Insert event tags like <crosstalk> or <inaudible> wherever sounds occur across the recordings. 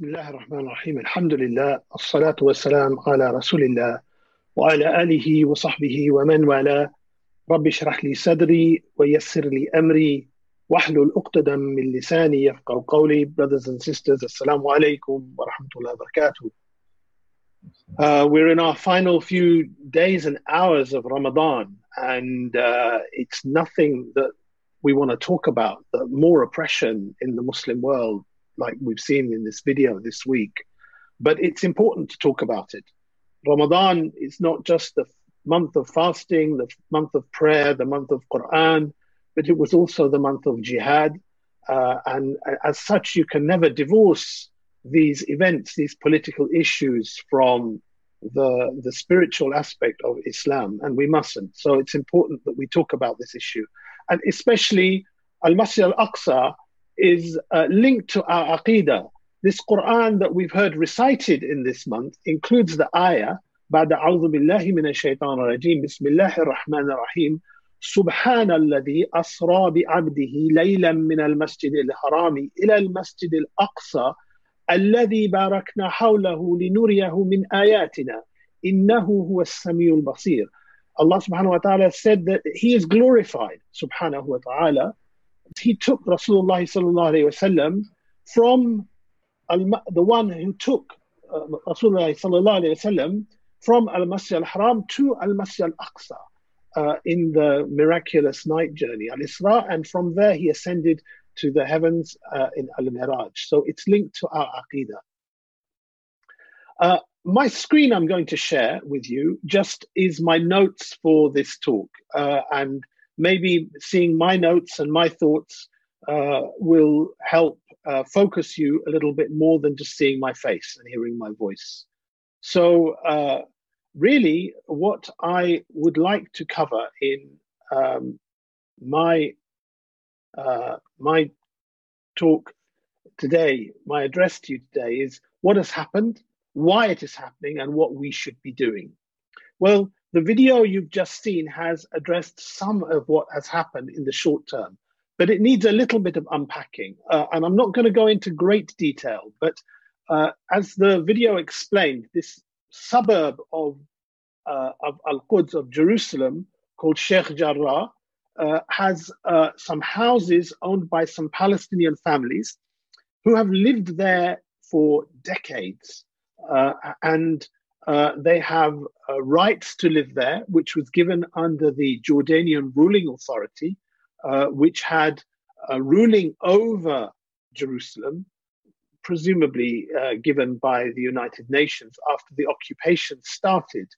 بسم الله الرحمن الرحيم. الحمد لله الصلاة والسلام على رسول الله وعلى آله وصحبه ومن والاه. رب اشرح لي صدري ويسر لي أمري. واحلل عقدة من لساني يفقه قولي. Brothers and sisters السلام عليكم ورحمة الله وبركاته. Uh, we're in our final few days and hours of Ramadan and uh, it's nothing that we want to talk about the more oppression in the Muslim world like we've seen in this video this week. But it's important to talk about it. Ramadan is not just the month of fasting, the month of prayer, the month of Quran, but it was also the month of jihad. Uh, and as such, you can never divorce these events, these political issues from the, the spiritual aspect of Islam, and we mustn't. So it's important that we talk about this issue. And especially Al Masjid al Aqsa is uh, linked to our aqidah. This Quran that we've heard recited in this month includes the ayah بعد أعوذ بالله من الشيطان الرجيم بسم الله الرحمن الرحيم سبحان الذي أسرى بعبده ليلا من المسجد الحرام إلى المسجد الأقصى الذي باركنا حوله لنريه من آياتنا إنه هو السميع البصير Allah subhanahu wa ta'ala said that He is glorified subhanahu wa ta'ala he took Rasulullah wasallam from the one who took uh, Rasulullah wasallam from Al Masjid Al Haram to Al Masjid Al Aqsa uh, in the miraculous night journey Al Isra, and from there he ascended to the heavens uh, in Al Miraj. So it's linked to our Aqidah. Uh, my screen I'm going to share with you just is my notes for this talk, uh, and maybe seeing my notes and my thoughts uh, will help uh, focus you a little bit more than just seeing my face and hearing my voice. So, uh, really, what I would like to cover in um, my uh, my talk today, my address to you today is what has happened, why it is happening, and what we should be doing. Well, the video you've just seen has addressed some of what has happened in the short term, but it needs a little bit of unpacking. Uh, and I'm not going to go into great detail, but uh, as the video explained, this suburb of, uh, of Al Quds of Jerusalem called Sheikh Jarrah uh, has uh, some houses owned by some Palestinian families who have lived there for decades. Uh, and uh, they have uh, rights to live there, which was given under the Jordanian ruling authority, uh, which had ruling over Jerusalem, presumably uh, given by the United Nations after the occupation started.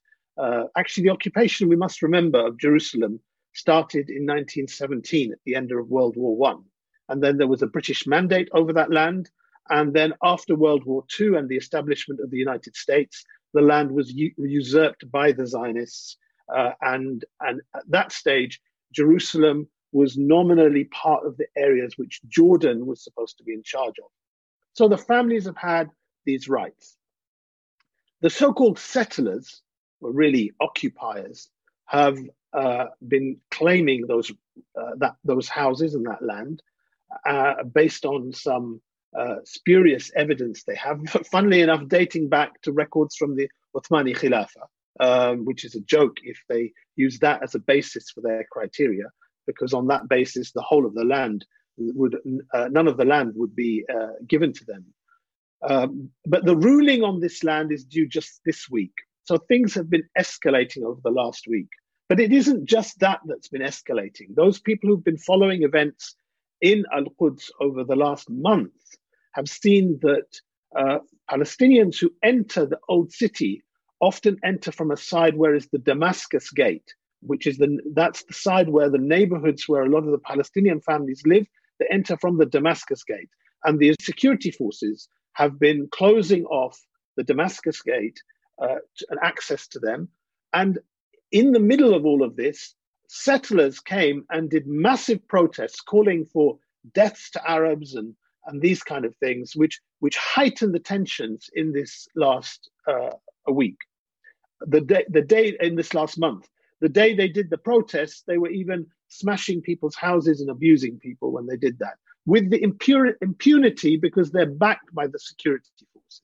Actually, the occupation, we must remember, of Jerusalem started in 1917 at the end of World War One, and then there was a British mandate over that land. And then after World War II and the establishment of the United States, the land was u- usurped by the Zionists. Uh, and, and at that stage, Jerusalem was nominally part of the areas which Jordan was supposed to be in charge of. So the families have had these rights. The so called settlers, or really occupiers, have uh, been claiming those, uh, that, those houses and that land uh, based on some uh, spurious evidence they have, <laughs> funnily enough, dating back to records from the Uthmani Khilafah, um, which is a joke if they use that as a basis for their criteria, because on that basis, the whole of the land would, uh, none of the land would be uh, given to them. Um, but the ruling on this land is due just this week. So things have been escalating over the last week. But it isn't just that that's been escalating. Those people who've been following events in Al Quds over the last month have seen that uh, Palestinians who enter the old city often enter from a side where is the Damascus Gate, which is the that's the side where the neighborhoods where a lot of the Palestinian families live. They enter from the Damascus Gate, and the security forces have been closing off the Damascus Gate, uh, and access to them. And in the middle of all of this, settlers came and did massive protests calling for deaths to Arabs and, and these kind of things, which, which heightened the tensions in this last uh, week. The day, the day in this last month, the day they did the protests, they were even smashing people's houses and abusing people when they did that, with the impunity because they're backed by the security forces.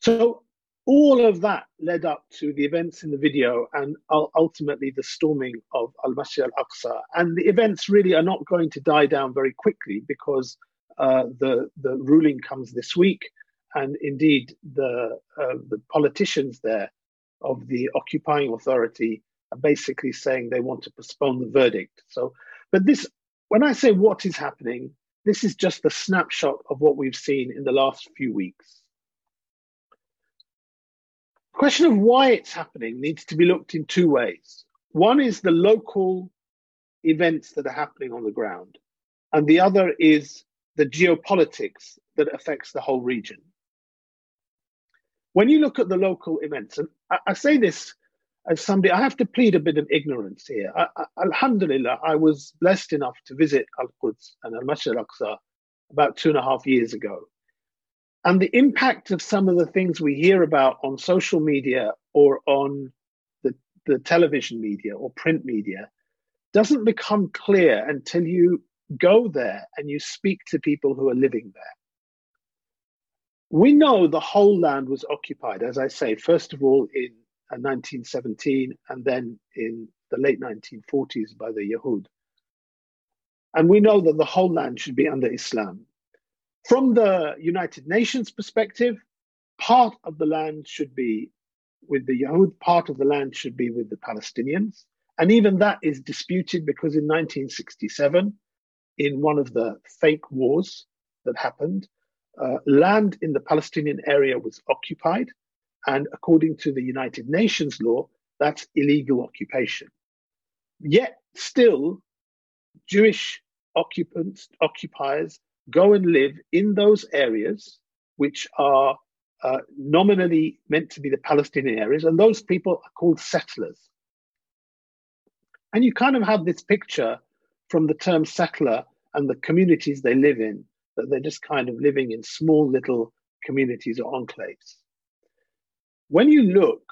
So all of that led up to the events in the video and ultimately the storming of Al Masjid al Aqsa. And the events really are not going to die down very quickly because uh, the the ruling comes this week, and indeed the uh, the politicians there of the occupying authority are basically saying they want to postpone the verdict. So, but this, when I say what is happening, this is just a snapshot of what we've seen in the last few weeks. Question of why it's happening needs to be looked in two ways. One is the local events that are happening on the ground, and the other is the geopolitics that affects the whole region when you look at the local events, and I, I, say this as somebody, I have to plead a bit of ignorance here. I, I, Alhamdulillah, I was blessed enough to visit Al Quds and Al Masjid al Aqsa about two and a half years ago. And the impact of some of the things we hear about on social media or on the, the television media or print media doesn't become clear until you go there and you speak to people who are living there we know the whole land was occupied, as I say, first of all in 1917 uh, and then in the late 1940s by the Yahud. And we know that the whole land should be under Islam. From the United Nations perspective, part of the land should be with the Yahud, part of the land should be with the Palestinians. And even that is disputed because in 1967, in one of the fake wars that happened, uh, land in the Palestinian area was occupied. And according to the United Nations law, that's illegal occupation. Yet still, Jewish occupants, occupiers go and live in those areas which are uh, nominally meant to be the Palestinian areas, and those people are called settlers. And you kind of have this picture from the term settler and the communities they live in that they're just kind of living in small little communities or enclaves. When you look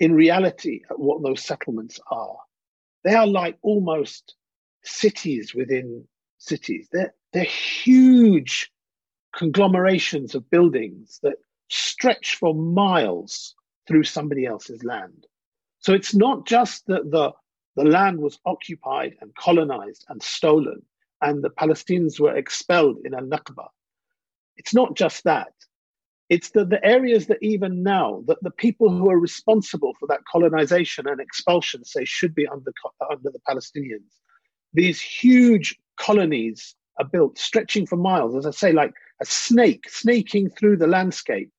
in reality at what those settlements are, they are like almost cities within cities. They're, they're huge conglomerations of buildings that stretch for miles through somebody else's land. So it's not just that the, the land was occupied and colonized and stolen, and the Palestinians were expelled in Al Nakba. It's not just that. It's the, the areas that even now, that the people who are responsible for that colonization and expulsion say should be under, under the Palestinians. These huge colonies are built, stretching for miles, as I say, like a snake snaking through the landscape.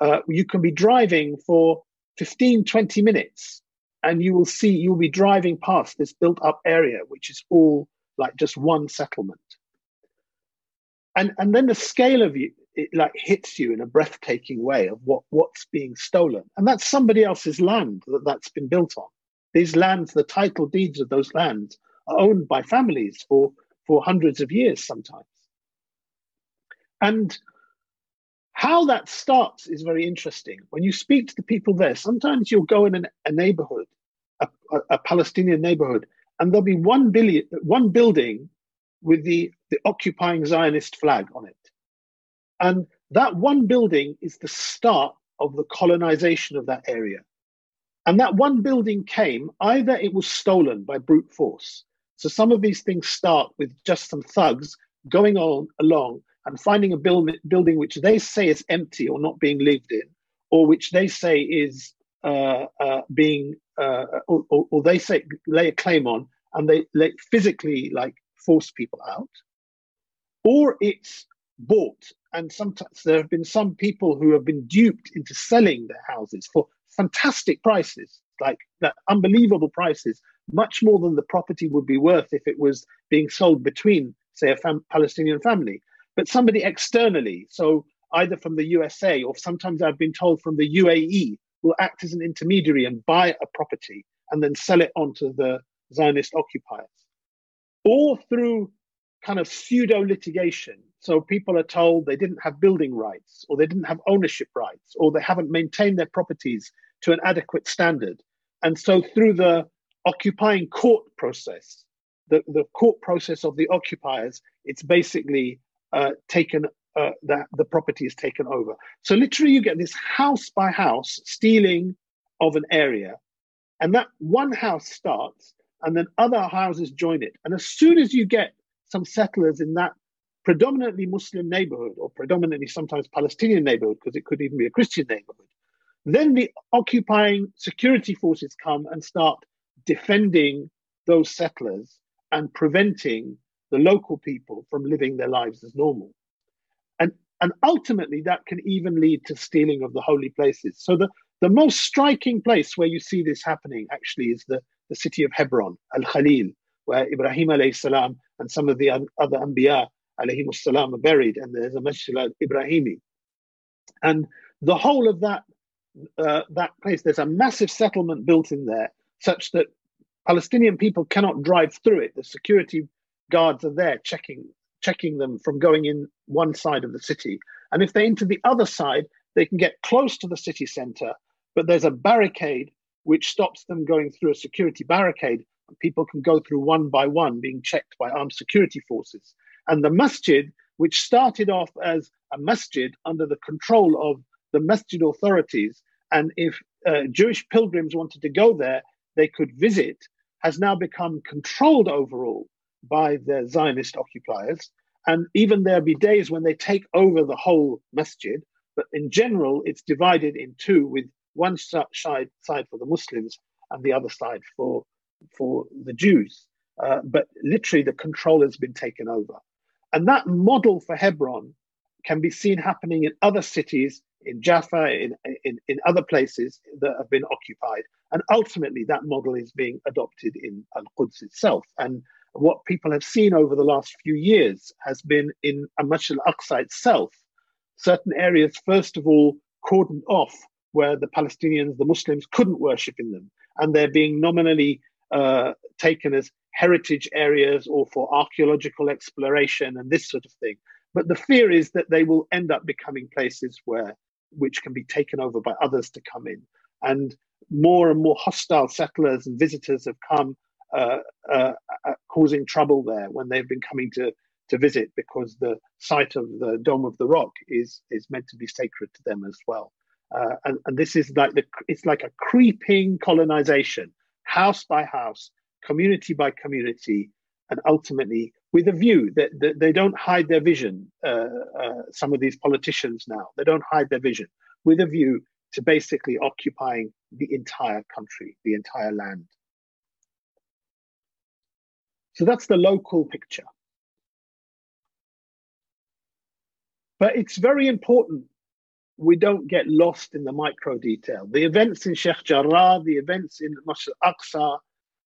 Uh, you can be driving for 15, 20 minutes, and you will see, you'll be driving past this built up area, which is all like just one settlement. And and then the scale of you it like hits you in a breathtaking way of what what's being stolen, and that's somebody else's land that that's been built on. These lands, the title deeds of those lands, are owned by families for for hundreds of years sometimes. And how that starts is very interesting. When you speak to the people there, sometimes you'll go in an, a neighborhood, a, a, a Palestinian neighborhood, and there'll be one billion, one building with the, the occupying Zionist flag on it. And that one building is the start of the colonization of that area. And that one building came, either it was stolen by brute force. So some of these things start with just some thugs going on along and finding a build, building which they say is empty or not being lived in, or which they say is uh, uh, being uh, or, or, or, they say lay a claim on and they, they physically like force people out, or it's bought. And sometimes there have been some people who have been duped into selling their houses for fantastic prices, like unbelievable prices, much more than the property would be worth if it was being sold between, say, a fam- Palestinian family. But somebody externally, so either from the USA or sometimes I've been told from the UAE, will act as an intermediary and buy a property and then sell it on to the Zionist occupiers. All through kind of pseudo litigation. So people are told they didn't have building rights or they didn't have ownership rights or they haven't maintained their properties to an adequate standard. And so through the occupying court process, the, the court process of the occupiers, it's basically uh, taken uh, that the property is taken over. So literally, you get this house by house stealing of an area, and that one house starts, and then other houses join it. And as soon as you get some settlers in that predominantly Muslim neighborhood, or predominantly sometimes Palestinian neighborhood, because it could even be a Christian neighborhood, then the occupying security forces come and start defending those settlers and preventing the local people from living their lives as normal. And, and ultimately, that can even lead to stealing of the holy places. So, the, the most striking place where you see this happening actually is the, the city of Hebron, Al Khalil, where Ibrahim salam and some of the other Anbiya salam are buried, and there's a Masjid al Ibrahimi. And the whole of that uh, that place, there's a massive settlement built in there, such that Palestinian people cannot drive through it. The security guards are there checking checking them from going in one side of the city. And if they enter the other side, they can get close to the city center, but there's a barricade which stops them going through a security barricade. And people can go through one by one, being checked by armed security forces. And the masjid, which started off as a masjid under the control of the masjid authorities, and if uh, Jewish pilgrims wanted to go there, they could visit, has now become controlled overall by the Zionist occupiers. And even there'll be days when they take over the whole masjid, but in general, it's divided in two, with one side, side for the Muslims and the other side for, for the Jews. Uh, but literally, the control has been taken over. And that model for Hebron can be seen happening in other cities, in Jaffa, in, in, in other places that have been occupied. And ultimately, that model is being adopted in Al Quds itself. And what people have seen over the last few years has been in Masjid al Aqsa itself, certain areas, first of all, cordoned off where the Palestinians, the Muslims, couldn't worship in them. And they're being nominally uh, taken as heritage areas or for archaeological exploration and this sort of thing. But the fear is that they will end up becoming places where which can be taken over by others to come in. And more and more hostile settlers and visitors have come uh, uh, uh, causing trouble there when they've been coming to to visit because the site of the Dome of the Rock is is meant to be sacred to them as well. Uh, and, and this is like the it's like a creeping colonization, house by house, community by community, and ultimately with a view that, that they don't hide their vision. Uh, uh, some of these politicians now they don't hide their vision with a view to basically occupying the entire country, the entire land. So that's the local picture. But it's very important we don't get lost in the micro detail. The events in Sheikh Jarrah, the events in Masjid Aqsa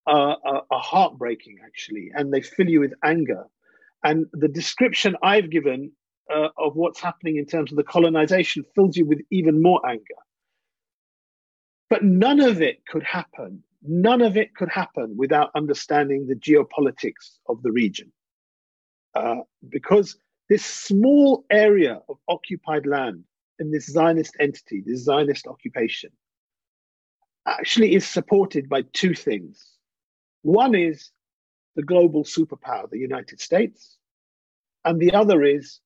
are, are, heartbreaking, actually, and they fill you with anger. And the description I've given uh, of what's happening in terms of the colonization fills you with even more anger. But none of it could happen none of it could happen without understanding the geopolitics of the region. Uh, because this small area of occupied land in this Zionist entity, this Zionist occupation, actually is supported by two things. One is the global superpower, the United States, and the other is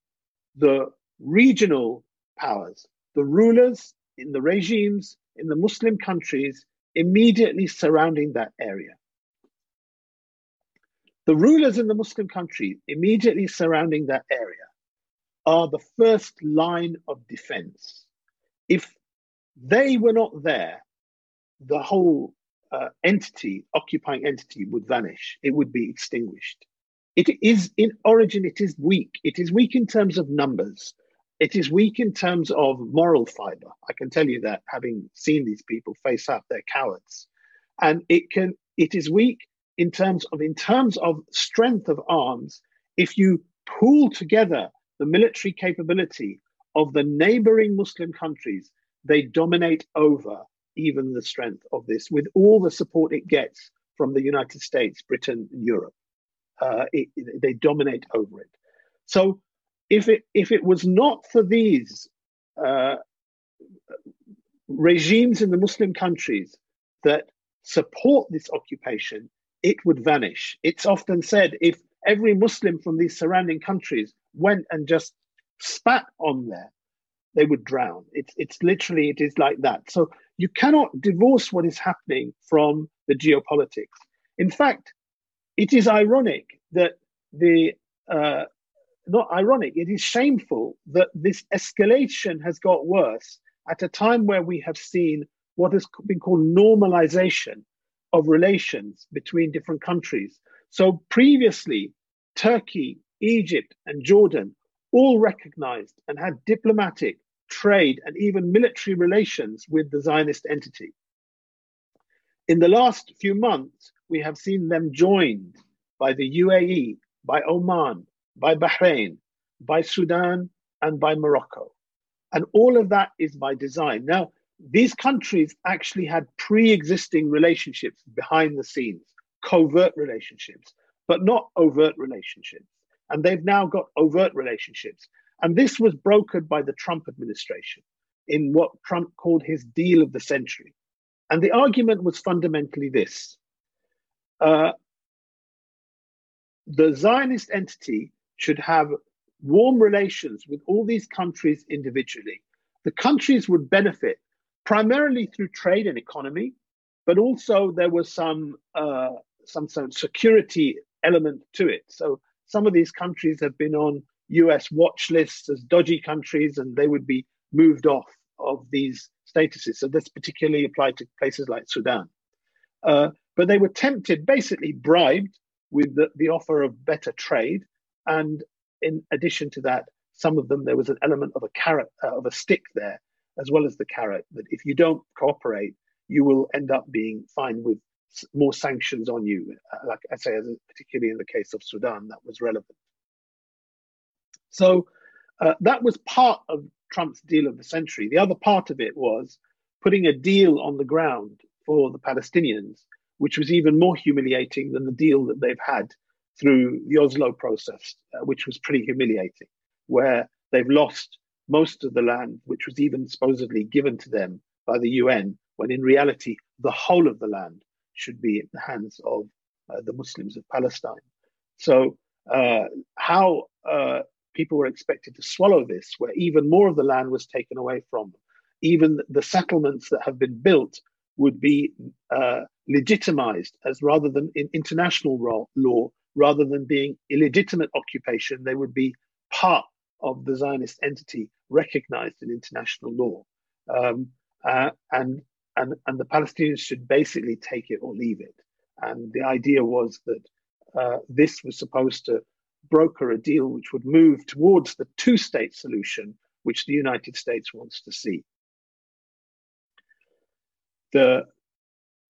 the regional powers, the rulers in the regimes in the Muslim countries immediately surrounding that area. The rulers in the Muslim country immediately surrounding that area are the first line of defense. If they were not there, the whole uh, entity, occupying entity, would vanish. It would be extinguished. It is, in origin, it is weak. It is weak in terms of numbers. It is weak in terms of moral fiber. I can tell you that having seen these people face up, they're cowards. And it can it is weak in terms of in terms of strength of arms. If you pool together the military capability of the neighboring Muslim countries, they dominate over even the strength of this, with all the support it gets from the United States, Britain, and Europe. Uh, it, they dominate over it. So, if it if it was not for these uh, regimes in the Muslim countries that support this occupation, it would vanish. It's often said if every Muslim from these surrounding countries went and just spat on there, they would drown. It's it's literally it is like that. So you cannot divorce what is happening from the geopolitics. In fact, it is ironic that the uh, not ironic. It is shameful that this escalation has got worse at a time where we have seen what has been called normalization of relations between different countries. So previously, Turkey, Egypt, and Jordan all recognized and had diplomatic, trade, and even military relations with the Zionist entity. In the last few months, we have seen them joined by the UAE, by Oman, by Bahrain, by Sudan, and by Morocco. And all of that is by design. Now, these countries actually had pre existing relationships behind the scenes, covert relationships, but not overt relationships. And they've now got overt relationships. And this was brokered by the Trump administration in what Trump called his deal of the century. And the argument was fundamentally this uh, the Zionist entity should have warm relations with all these countries individually. The countries would benefit primarily through trade and economy, but also there was some uh, some some security element to it. So some of these countries have been on U.S. watch lists as dodgy countries, and they would be moved off of these statuses. So this particularly applied to places like Sudan. Uh, but they were tempted, basically bribed with the, the offer of better trade, and in addition to that, some of them there was an element of a carrot, uh, of a stick there, as well as the carrot. That if you don't cooperate, you will end up being fined with more sanctions on you. Uh, like I say, particularly in the case of Sudan, that was relevant. So uh, that was part of Trump's deal of the century. The other part of it was putting a deal on the ground for the Palestinians, which was even more humiliating than the deal that they've had through the Oslo process, uh, which was pretty humiliating, where they've lost most of the land, which was even supposedly given to them by the UN, when in reality, the whole of the land should be in the hands of uh, the Muslims of Palestine. So, uh, how uh, people were expected to swallow this, where even more of the land was taken away from them, even the settlements that have been built would be uh, legitimized as rather than in international law rather than being illegitimate occupation, they would be part of the Zionist entity recognized in international law. Um, uh, and, and, and the Palestinians should basically take it or leave it. And the idea was that uh, this was supposed to broker a deal which would move towards the two state solution, which the United States wants to see. The,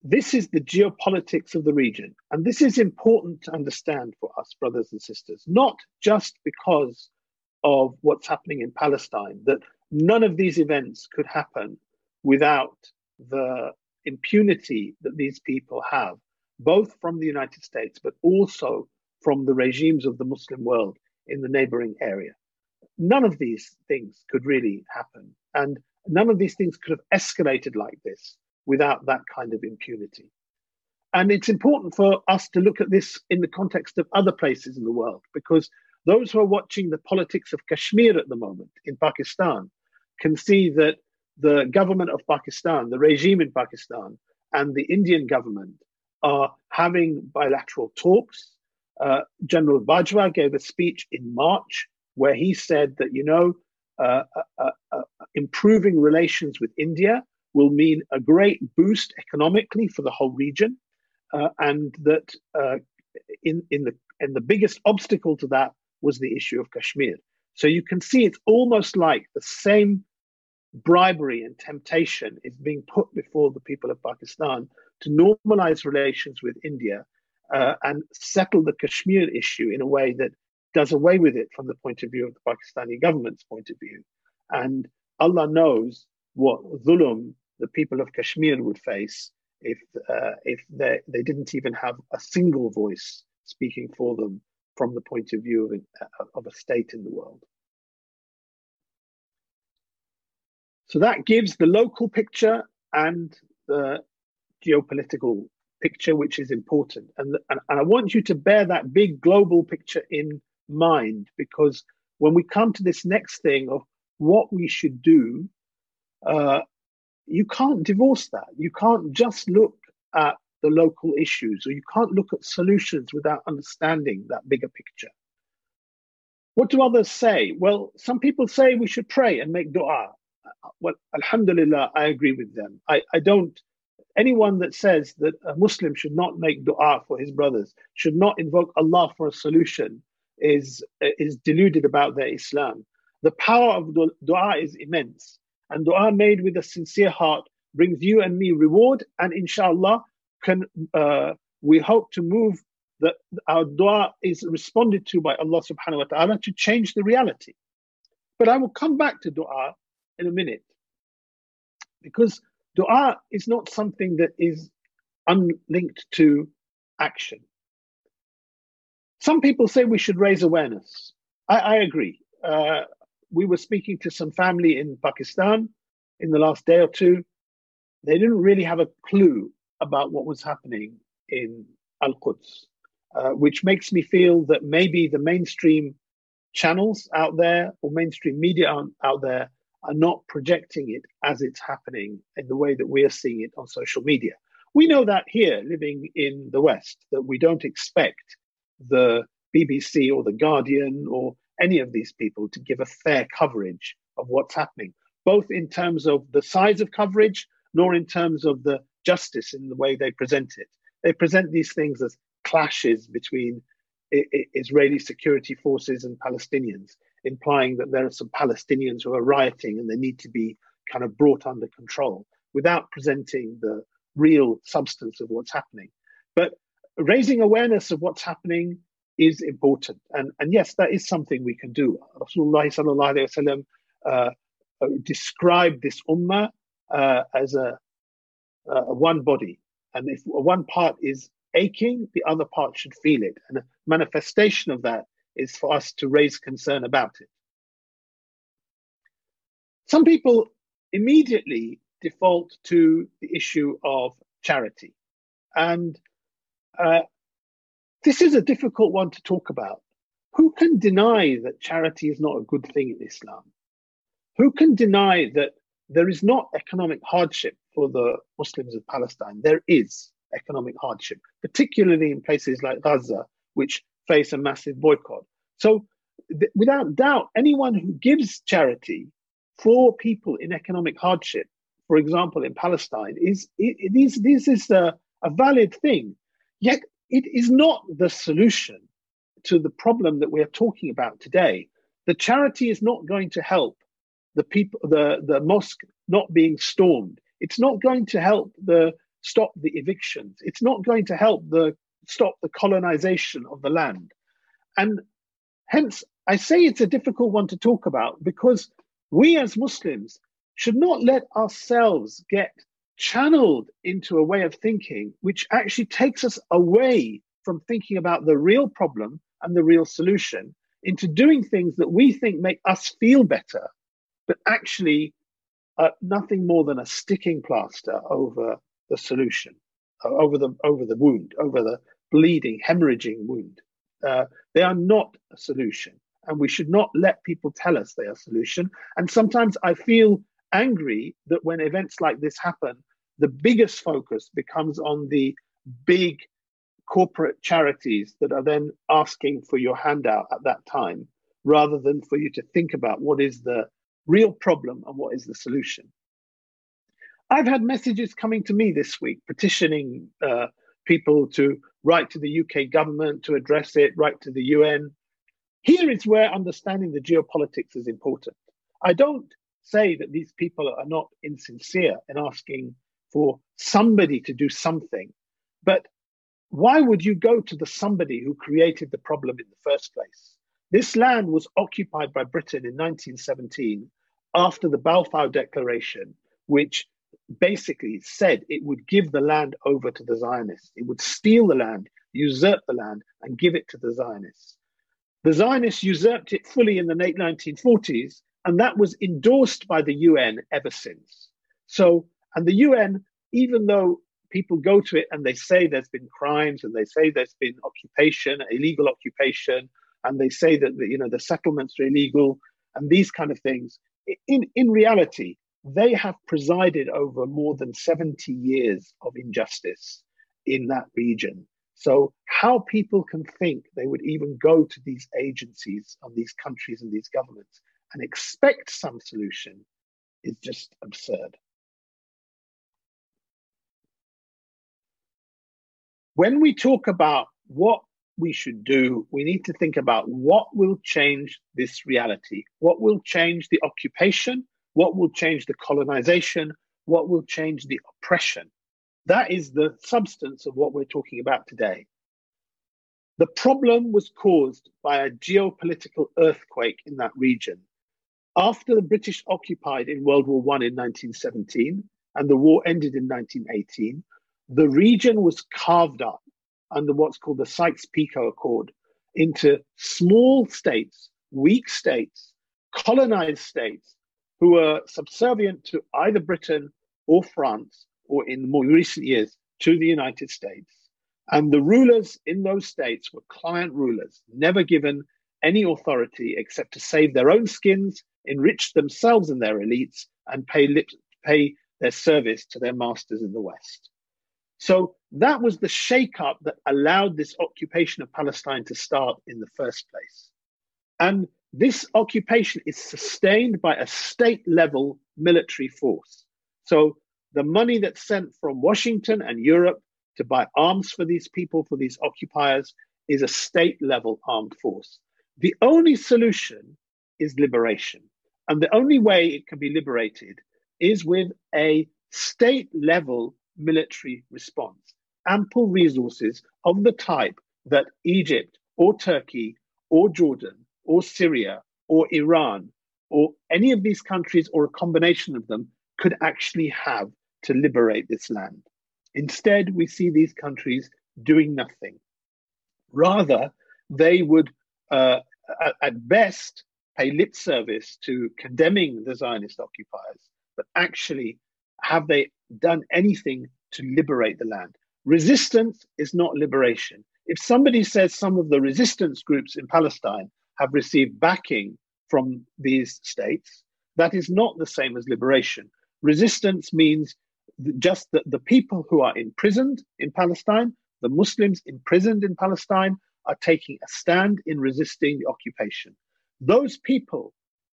this is the geopolitics of the region. And this is important to understand for us, brothers and sisters, not just because of what's happening in Palestine, that none of these events could happen without the impunity that these people have, both from the United States, but also from the regimes of the Muslim world in the neighboring area. None of these things could really happen. And none of these things could have escalated like this without that kind of impunity. And it's important for us to look at this in the context of other places in the world, because those who are watching the politics of Kashmir at the moment in Pakistan can see that the government of Pakistan, the regime in Pakistan, and the Indian government are having bilateral talks. Uh, General Bajwa gave a speech in March where he said that, you know, uh, uh, uh, improving relations with India will mean a great boost economically for the whole region, uh, and that uh, in in the and the biggest obstacle to that was the issue of Kashmir. So you can see it's almost like the same bribery and temptation is being put before the people of Pakistan to normalize relations with India uh, and settle the Kashmir issue in a way that does away with it from the point of view of the Pakistani government's point of view And Allah knows what dhulum the people of Kashmir would face if uh, if they, they didn't even have a single voice speaking for them from the point of view of, a, of a state in the world. So that gives the local picture and the geopolitical picture, which is important. And, and, and I want you to bear that big global picture in mind because when we come to this next thing of what we should do, uh, you can't divorce that. You can't just look at the local issues or you can't look at solutions without understanding that bigger picture. What do others say? Well, some people say we should pray and make dua. Well, Alhamdulillah, I agree with them. I, I don't, anyone that says that a Muslim should not make dua for his brothers, should not invoke Allah for a solution, is, is deluded about their Islam. The power of dua is immense, and dua made with a sincere heart brings you and me reward, and inshallah, can uh, we hope to move that our dua is responded to by Allah subhanahu wa ta'ala to change the reality. But I will come back to dua in a minute because dua is not something that is unlinked to action. Some people say we should raise awareness. I, I agree. Uh, we were speaking to some family in Pakistan in the last day or two. They didn't really have a clue about what was happening in Al Quds, uh, which makes me feel that maybe the mainstream channels out there or mainstream media out there are not projecting it as it's happening in the way that we are seeing it on social media. We know that here, living in the West, that we don't expect the BBC or the Guardian or any of these people to give a fair coverage of what's happening, both in terms of the size of coverage, nor in terms of the justice in the way they present it. They present these things as clashes between Israeli security forces and Palestinians, implying that there are some Palestinians who are rioting and they need to be kind of brought under control without presenting the real substance of what's happening. But raising awareness of what's happening is important. And, and yes, that is something we can do. Rasulullah uh, uh, described this ummah uh, as a uh, one body. And if one part is aching, the other part should feel it. And a manifestation of that is for us to raise concern about it. Some people immediately default to the issue of charity. And uh, this is a difficult one to talk about. Who can deny that charity is not a good thing in Islam? Who can deny that there is not economic hardship for the Muslims of Palestine. There is economic hardship, particularly in places like Gaza, which face a massive boycott. So, th- without doubt, anyone who gives charity for people in economic hardship, for example, in Palestine, is it, this, is a, a valid thing. Yet, it is not the solution to the problem that we are talking about today. The charity is not going to help the people, the, the mosque not being stormed. It's not going to help the stop the evictions. It's not going to help the stop the colonization of the land. And hence, I say it's a difficult one to talk about because we as Muslims should not let ourselves get channeled into a way of thinking which actually takes us away from thinking about the real problem and the real solution into doing things that we think make us feel better, but actually nothing more than a sticking plaster over the solution, over the over the wound, over the bleeding, hemorrhaging wound. Uh, they are not a solution, and we should not let people tell us they are a solution. And sometimes I feel angry that when events like this happen, the biggest focus becomes on the big corporate charities that are then asking for your handout at that time, rather than for you to think about what is the real problem and what is the solution. I've had messages coming to me this week petitioning uh, people to write to the UK government to address it, write to the UN. Here is where understanding the geopolitics is important. I don't say that these people are not insincere in asking for somebody to do something, but why would you go to the somebody who created the problem in the first place? This land was occupied by Britain in 1917 after the Balfour Declaration, which basically said it would give the land over to the Zionists. It would steal the land, usurp the land, and give it to the Zionists. The Zionists usurped it fully in the late 1940s, and that was endorsed by the UN ever since. So, and the UN, even though people go to it and they say there's been crimes and they say there's been occupation, illegal occupation, and they say that the, you know the settlements are illegal and these kind of things. In in reality, they have presided over more than 70 years of injustice in that region. So, how people can think they would even go to these agencies of these countries and these governments and expect some solution is just absurd. When we talk about what we should do, we need to think about what will change this reality, what will change the occupation, what will change the colonization, what will change the oppression. That is the substance of what we're talking about today. The problem was caused by a geopolitical earthquake in that region. After the British occupied in World War I in 1917 and the war ended in 1918, the region was carved up under what's called the Sykes-Picot Accord into small states, weak states, colonized states who were subservient to either Britain or France, or in more recent years, to the United States. And the rulers in those states were client rulers, never given any authority except to save their own skins, enrich themselves and their elites, and pay, lip, pay their service to their masters in the West. So that was the shakeup that allowed this occupation of Palestine to start in the first place. And this occupation is sustained by a state level military force. So the money that's sent from Washington and Europe to buy arms for these people, for these occupiers, is a state level armed force. The only solution is liberation. And the only way it can be liberated is with a state level military response, ample resources of the type that Egypt or Turkey or Jordan or Syria or Iran or any of these countries or a combination of them could actually have to liberate this land. Instead, we see these countries doing nothing. Rather, they would, uh, at, at best, pay lip service to condemning the Zionist occupiers, but actually, have they done anything to liberate the land. Resistance is not liberation. If somebody says some of the resistance groups in Palestine have received backing from these states, that is not the same as liberation. Resistance means just that the people who are imprisoned in Palestine, the Muslims imprisoned in Palestine, are taking a stand in resisting the occupation. Those people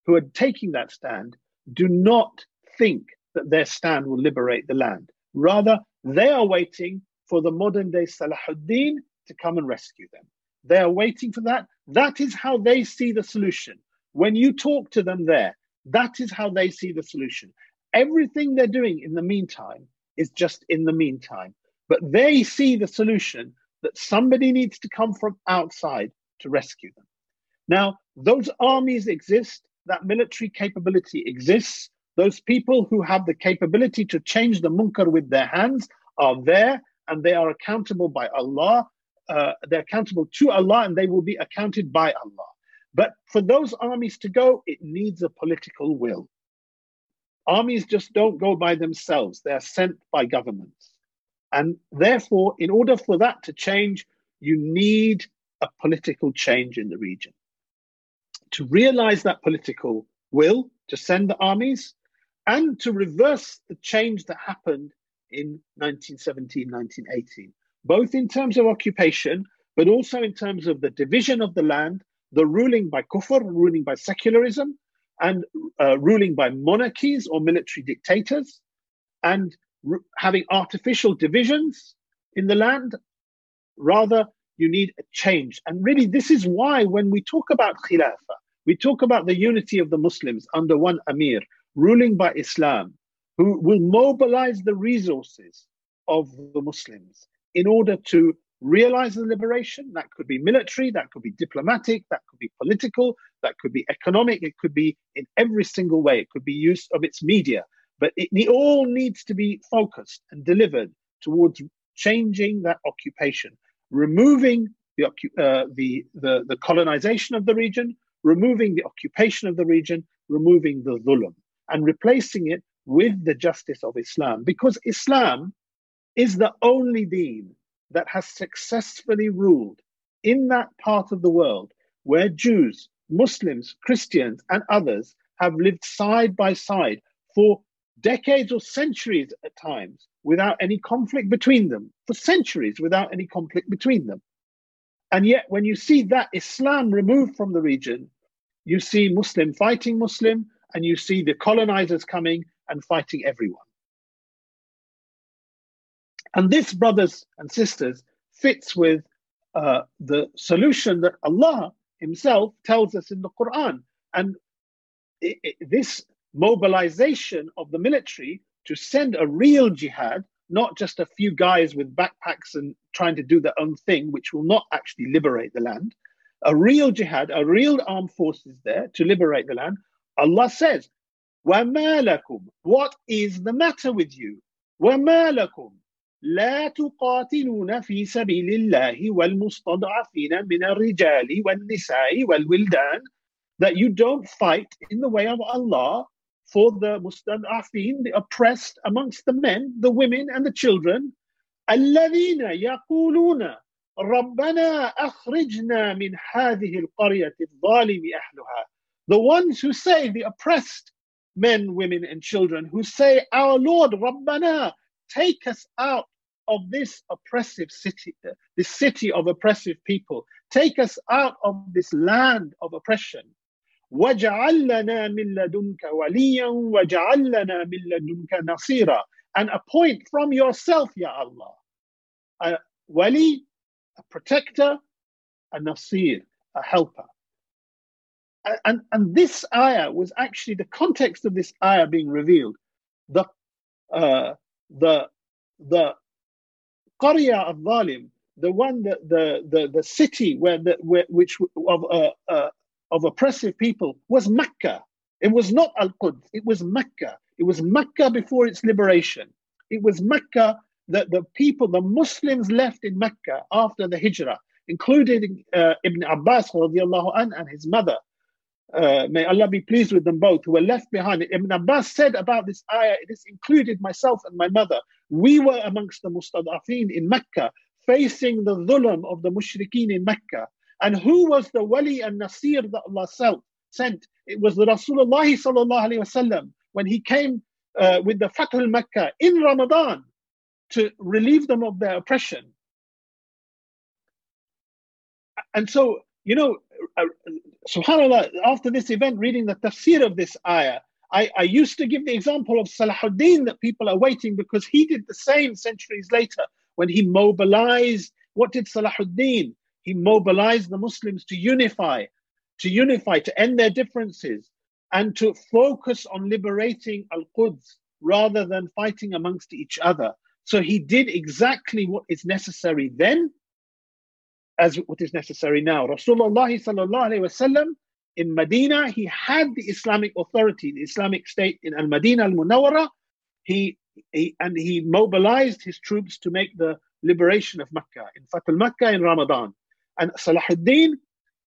who are taking that stand do not think that their stand will liberate the land. Rather, they are waiting for the modern day Salahuddin to come and rescue them. They are waiting for that. That is how they see the solution. When you talk to them there, that is how they see the solution. Everything they're doing in the meantime is just in the meantime. But they see the solution that somebody needs to come from outside to rescue them. Now, those armies exist, that military capability exists. Those people who have the capability to change the munkar with their hands are there and they are accountable by Allah. Uh, they're accountable to Allah and they will be accounted by Allah. But for those armies to go, it needs a political will. Armies just don't go by themselves, they're sent by governments. And therefore, in order for that to change, you need a political change in the region. To realize that political will to send the armies, and to reverse the change that happened in 1917, 1918, both in terms of occupation, but also in terms of the division of the land, the ruling by kufr, ruling by secularism, and uh, ruling by monarchies or military dictators, and having artificial divisions in the land. Rather, you need a change. And really, this is why when we talk about khilafah, we talk about the unity of the Muslims under one Amir, ruling by Islam, who will mobilize the resources of the Muslims in order to realize the liberation. That could be military, that could be diplomatic, that could be political, that could be economic, it could be in every single way. It could be use of its media. But it, it all needs to be focused and delivered towards changing that occupation, removing the, uh, the, the, the colonization of the region, removing the occupation of the region, removing the dhulm, and replacing it with the justice of Islam. Because Islam is the only deen that has successfully ruled in that part of the world where Jews, Muslims, Christians, and others have lived side by side for decades or centuries at times without any conflict between them, for centuries without any conflict between them. And yet, when you see that Islam removed from the region, you see Muslim fighting Muslim, and you see the colonizers coming and fighting everyone. And this, brothers and sisters, fits with uh, the solution that Allah Himself tells us in the Quran. And it, it, this mobilization of the military to send a real jihad, not just a few guys with backpacks and trying to do their own thing, which will not actually liberate the land, a real jihad, a real armed forces there to liberate the land. Allah says, وَمَا لَكُمْ What is the matter with you? وَمَا لَكُمْ لا تقاتلون في سبيل الله والمستضعفين من الرجال والنساء والولدان that you don't fight in the way of Allah for the mustad'afin, the oppressed amongst the men, the women and the children الذين يقولون ربنا أخرجنا من هذه القرية الظالم أهلها the ones who say the oppressed men, women and children who say our Lord ربنا take us out of this oppressive city, this city of oppressive people. Take us out of this land of oppression. وَجَعَلْ لَنَا مِن لَدُنْكَ وَلِيًّا وَجَعَلْ لَنَا مِن لَدُنْكَ نَصِيرًا And appoint from yourself, Ya Allah, a wali, a protector, a nasir, a helper. And, and this ayah was actually the context of this ayah being revealed. The, uh, the, the Qarya al-Zalim, the one that the, the, the city where the, where, which of, uh, uh, of oppressive people was Mecca. It was not Al-Quds, it was Mecca. It was Mecca before its liberation. It was Mecca that the people, the Muslims left in Mecca after the Hijrah, including uh, Ibn Abbas an, and his mother. Uh, may Allah be pleased with them both, who were left behind. Ibn Abbas said about this ayah, it is included myself and my mother. We were amongst the mustadafin in Mecca, facing the dhulm of the mushrikeen in Mecca. And who was the wali and nasir that Allah sent? It was the Rasulullah sallallahu alaihi wasallam when he came uh, with the Fath al-Mecca in Ramadan to relieve them of their oppression. And so, you know, uh, subhanAllah, after this event, reading the tafsir of this ayah, I, I used to give the example of Salahuddin that people are waiting because he did the same centuries later when he mobilized. What did Salahuddin? He mobilized the Muslims to unify, to unify, to end their differences, and to focus on liberating Al Quds rather than fighting amongst each other. So he did exactly what is necessary then as what is necessary now. Rasulullah wasallam in Medina, he had the Islamic authority, the Islamic State in Al Madinah Al Munawwara. He, he and he mobilized his troops to make the liberation of Mecca in Fath al Mecca in Ramadan. And Salahuddin,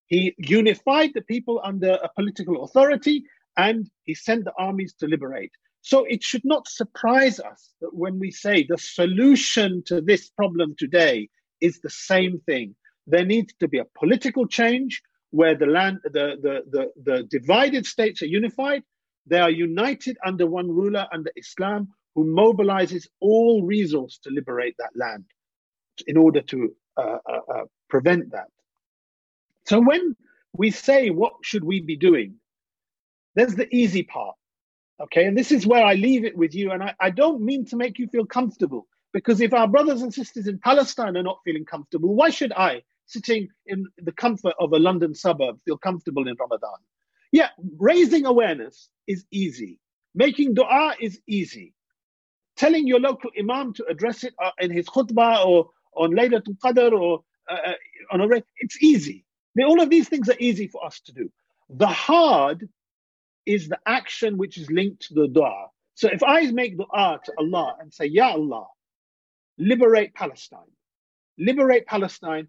he unified the people under a political authority and he sent the armies to liberate. So it should not surprise us that when we say the solution to this problem today is the same thing there needs to be a political change where the land, the, the, the, the divided states are unified. They are united under one ruler, under Islam, who mobilizes all resource to liberate that land in order to uh, uh, uh, prevent that. So when we say, what should we be doing? There's the easy part. Okay. And this is where I leave it with you. And I, I don't mean to make you feel comfortable because if our brothers and sisters in Palestine are not feeling comfortable, why should I? Sitting in the comfort of a London suburb feel comfortable in Ramadan. Yeah, raising awareness is easy. Making dua is easy. Telling your local imam to address it uh, in his khutbah or, on Laylatul Qadr or uh, uh on a it's easy. All of these things are easy for us to do. The hard is the action which is linked to the dua. So if I make dua to Allah and say, Ya Allah, liberate Palestine, liberate Palestine,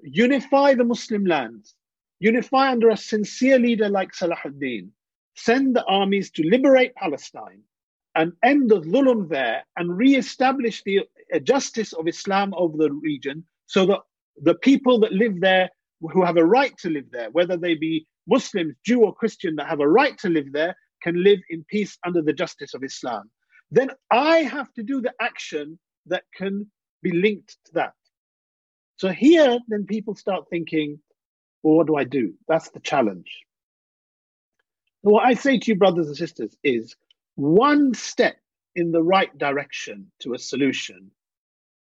unify the Muslim lands, unify under a sincere leader like Salahuddin, send the armies to liberate Palestine and end the dhulm there and re-establish the uh, justice of Islam over the region so that the people that live there who have a right to live there, whether they be Muslims, Jew or Christian that have a right to live there, can live in peace under the justice of Islam. Then I have to do the action that can be linked to that. So here, then people start thinking, well, what do I do? That's the challenge. what I say to you, brothers and sisters, is one step in the right direction to a solution,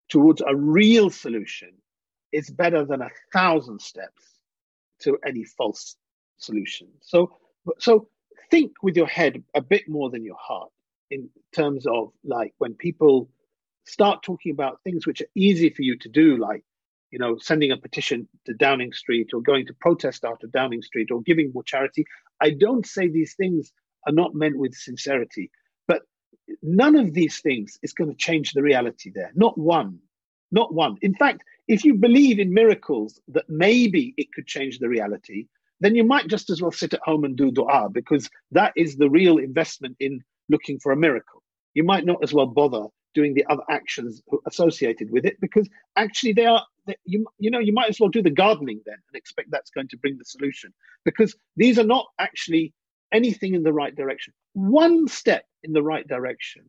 towards a real solution, is better than a thousand steps to any false solution. So, so think with your head a bit more than your heart in terms of like when people start talking about things which are easy for you to do, like you know, sending a petition to Downing Street or going to protest after Downing Street or giving more charity. I don't say these things are not meant with sincerity, but none of these things is going to change the reality there. Not one. Not one. In fact, if you believe in miracles that maybe it could change the reality, then you might just as well sit at home and do dua because that is the real investment in looking for a miracle. You might not as well bother doing the other actions associated with it because actually they are you you know you might as well do the gardening then and expect that's going to bring the solution. Because these are not actually anything in the right direction. One step in the right direction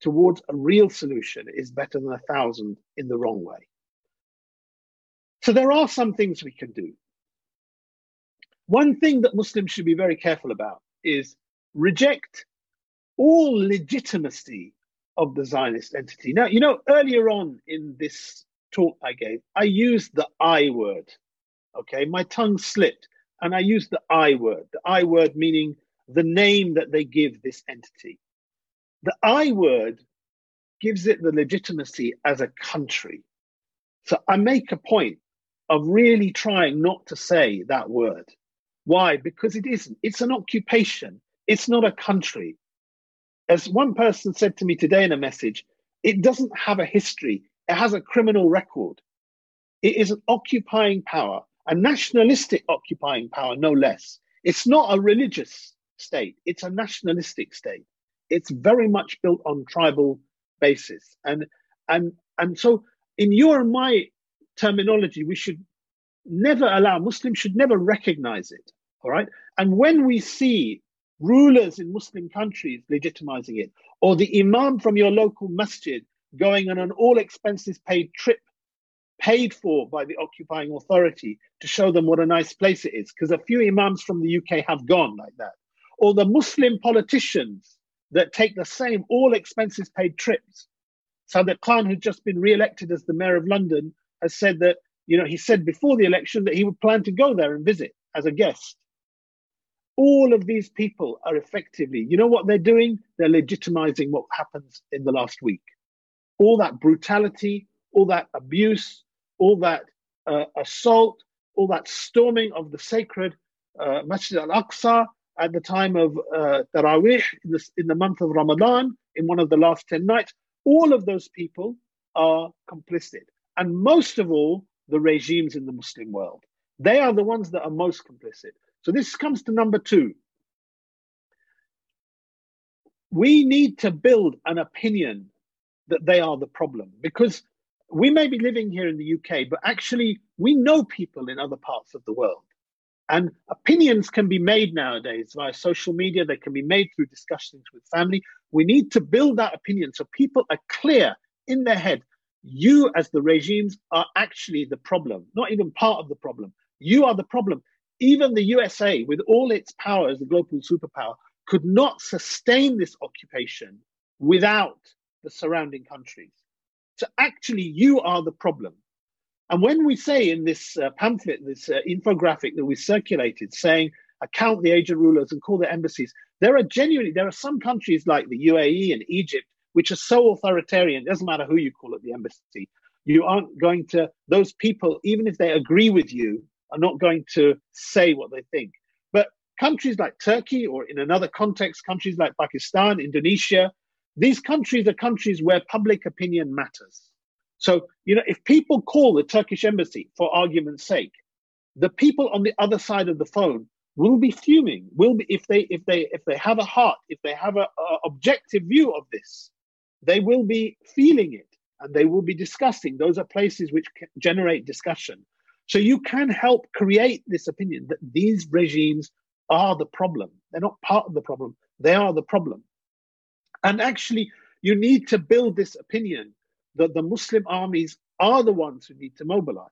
towards a real solution is better than a thousand in the wrong way. So there are some things we can do. One thing that muslims should be very careful about is reject all legitimacy of the Zionist entity. Now, you know, earlier on in this talk I gave, I used the I word. Okay, my tongue slipped and I used the I word. The I word meaning the name that they give this entity. The I word gives it the legitimacy as a country. So I make a point of really trying not to say that word. Why? Because it isn't. It's an occupation. It's not a country as one person said to me today in a message, it doesn't have a history, it has a criminal record. It is an occupying power, a nationalistic occupying power, no less. It's not a religious state, it's a nationalistic state. It's very much built on tribal basis. And and and so in your and my terminology, we should never allow Muslims should never recognize it. All right. And when we see rulers in Muslim countries legitimizing it, or the imam from your local masjid going on an all expenses paid trip paid for by the occupying authority to show them what a nice place it is, because a few imams from the UK have gone like that. Or the Muslim politicians that take the same all expenses paid trips. Sadiq Khan, who's just been re-elected as the mayor of London, has said that, you know, he said before the election that he would plan to go there and visit as a guest all of these people are effectively, you know what they're doing? They're legitimizing what happens in the last week. All that brutality, all that abuse, all that uh, assault, all that storming of the sacred uh, Masjid al Aqsa at the time of uh, in, in the month of Ramadan, in one of the last 10 nights, all of those people are complicit. And most of all, the regimes in the Muslim world. They are the ones that are most complicit. So this comes to number two. We need to build an opinion that they are the problem because we may be living here in the UK, but actually we know people in other parts of the world. And opinions can be made nowadays via social media, they can be made through discussions with family. We need to build that opinion so people are clear in their head you, as the regimes, are actually the problem, not even part of the problem. You are the problem even the USA, with all its power as a global superpower, could not sustain this occupation without the surrounding countries. So actually, you are the problem. And when we say in this uh, pamphlet, this uh, infographic that we circulated, saying account the agent rulers and call their embassies, there are genuinely there are some countries like the UAE and Egypt which are so authoritarian. It doesn't matter who you call it the embassy, You aren't going to, those people, even if they agree with you, are not going to say what they think. But countries like Turkey, or in another context, countries like Pakistan, Indonesia, these countries are countries where public opinion matters. So, you know, if people call the Turkish embassy for argument's sake, the people on the other side of the phone will be fuming. Will be if they if they if they have a heart, if they have a, objective view of this, they will be feeling it and they will be discussing. Those are places which generate discussion. So you can help create this opinion that these regimes are the problem. They're not part of the problem. They are the problem. And actually, you need to build this opinion that the Muslim armies are the ones who need to mobilize.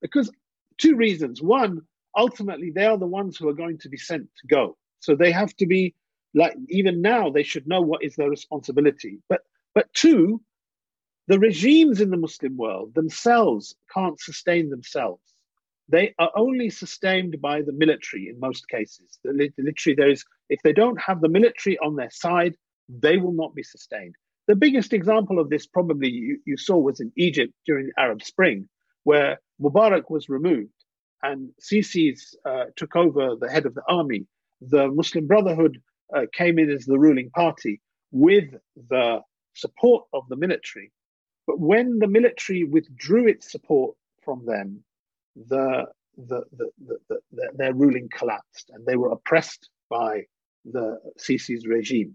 Because two reasons. One, ultimately, they are the ones who are going to be sent to go. So they have to be like even now they should know what is their responsibility. But but two, the regimes in the Muslim world themselves can't sustain themselves. They are only sustained by the military in most cases. Literally, there is if they don't have the military on their side, they will not be sustained. The biggest example of this probably you, you saw was in Egypt during the Arab Spring, where Mubarak was removed and Sisi's uh, took over the head of the army. The Muslim Brotherhood uh, came in as the ruling party with the support of the military. But when the military withdrew its support from them, the, the, the, the, the their ruling collapsed and they were oppressed by the Sisi's regime.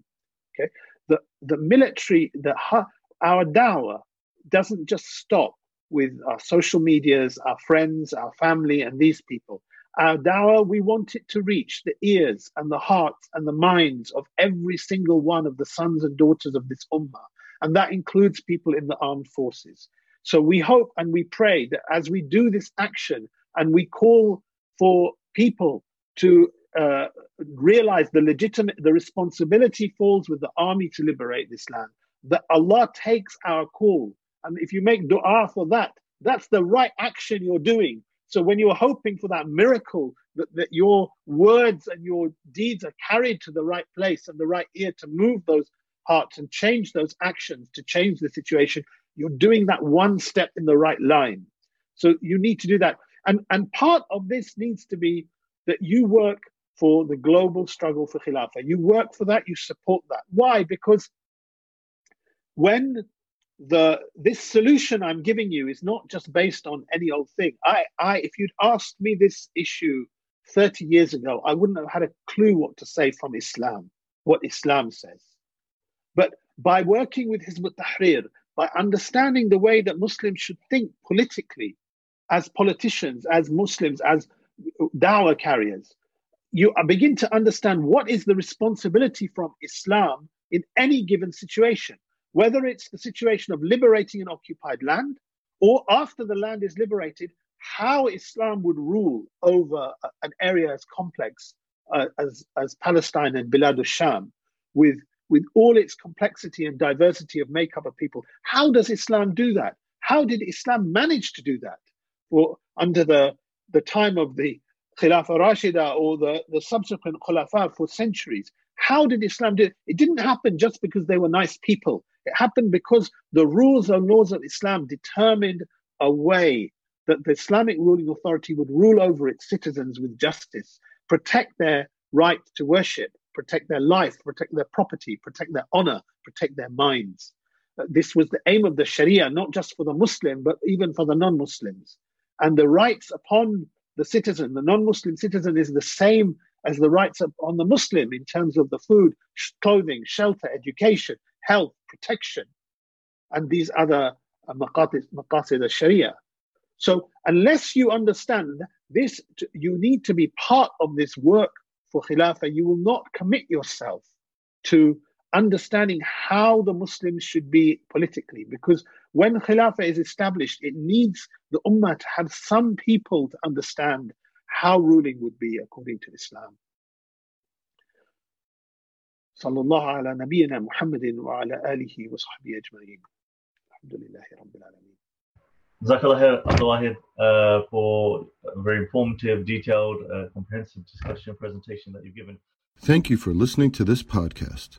Okay, the the military, the our dawah doesn't just stop with our social medias, our friends, our family, and these people. Our dawah, we want it to reach the ears and the hearts and the minds of every single one of the sons and daughters of this ummah. And that includes people in the armed forces. So we hope and we pray that as we do this action and we call for people to uh, realize the legitimate, the responsibility falls with the army to liberate this land, that Allah takes our call and if you make dua for that, that's the right action you're doing. So when you're hoping for that miracle, that, that your words and your deeds are carried to the right place and the right ear to move those hearts and change those actions to change the situation, you're doing that one step in the right line. So you need to do that. And, and part of this needs to be that you work for the global struggle for Khilafah. You work for that, you support that. Why? Because when the this solution I'm giving you is not just based on any old thing. I, I if you'd asked me this issue 30 years ago, I wouldn't have had a clue what to say from Islam, what Islam says. But by working with Hizb ut-Tahrir, by understanding the way that Muslims should think politically, as politicians, as Muslims, as dawah carriers, you begin to understand what is the responsibility from Islam in any given situation whether it's the situation of liberating an occupied land or after the land is liberated, how Islam would rule over an area as complex uh, as, as Palestine and Bilad al-Sham, with, with all its complexity and diversity of makeup of people. How does Islam do that? How did Islam manage to do that? For under the, the time of the Khilafah Rashida or the, the subsequent Khulafa for centuries, how did Islam do it? It didn't happen just because they were nice people. It happened because the rules and laws of Islam determined a way that the Islamic ruling authority would rule over its citizens with justice, protect their right to worship, protect their life, protect their property, protect their honor, protect their minds. Uh, this was the aim of the Sharia, not just for the Muslim, but even for the non Muslims. And the rights upon the citizen, the non Muslim citizen, is the same as the rights on the Muslim in terms of the food, clothing, shelter, education, health, protection, and these other uh, maqasid al-sharia. So unless you understand this, you need to be part of this work for khilafah. You will not commit yourself to understanding how the Muslims should be politically, because when khilafah is established, it needs the ummah to have some people to understand how ruling would be according to Islam. صلى الله على نبينا محمد وعلى آله وصحبه أجمعين الحمد لله رب العالمين Jazakallah Abdul uh, for a very informative, detailed, uh, comprehensive discussion presentation that you've given. Thank you for listening to this podcast.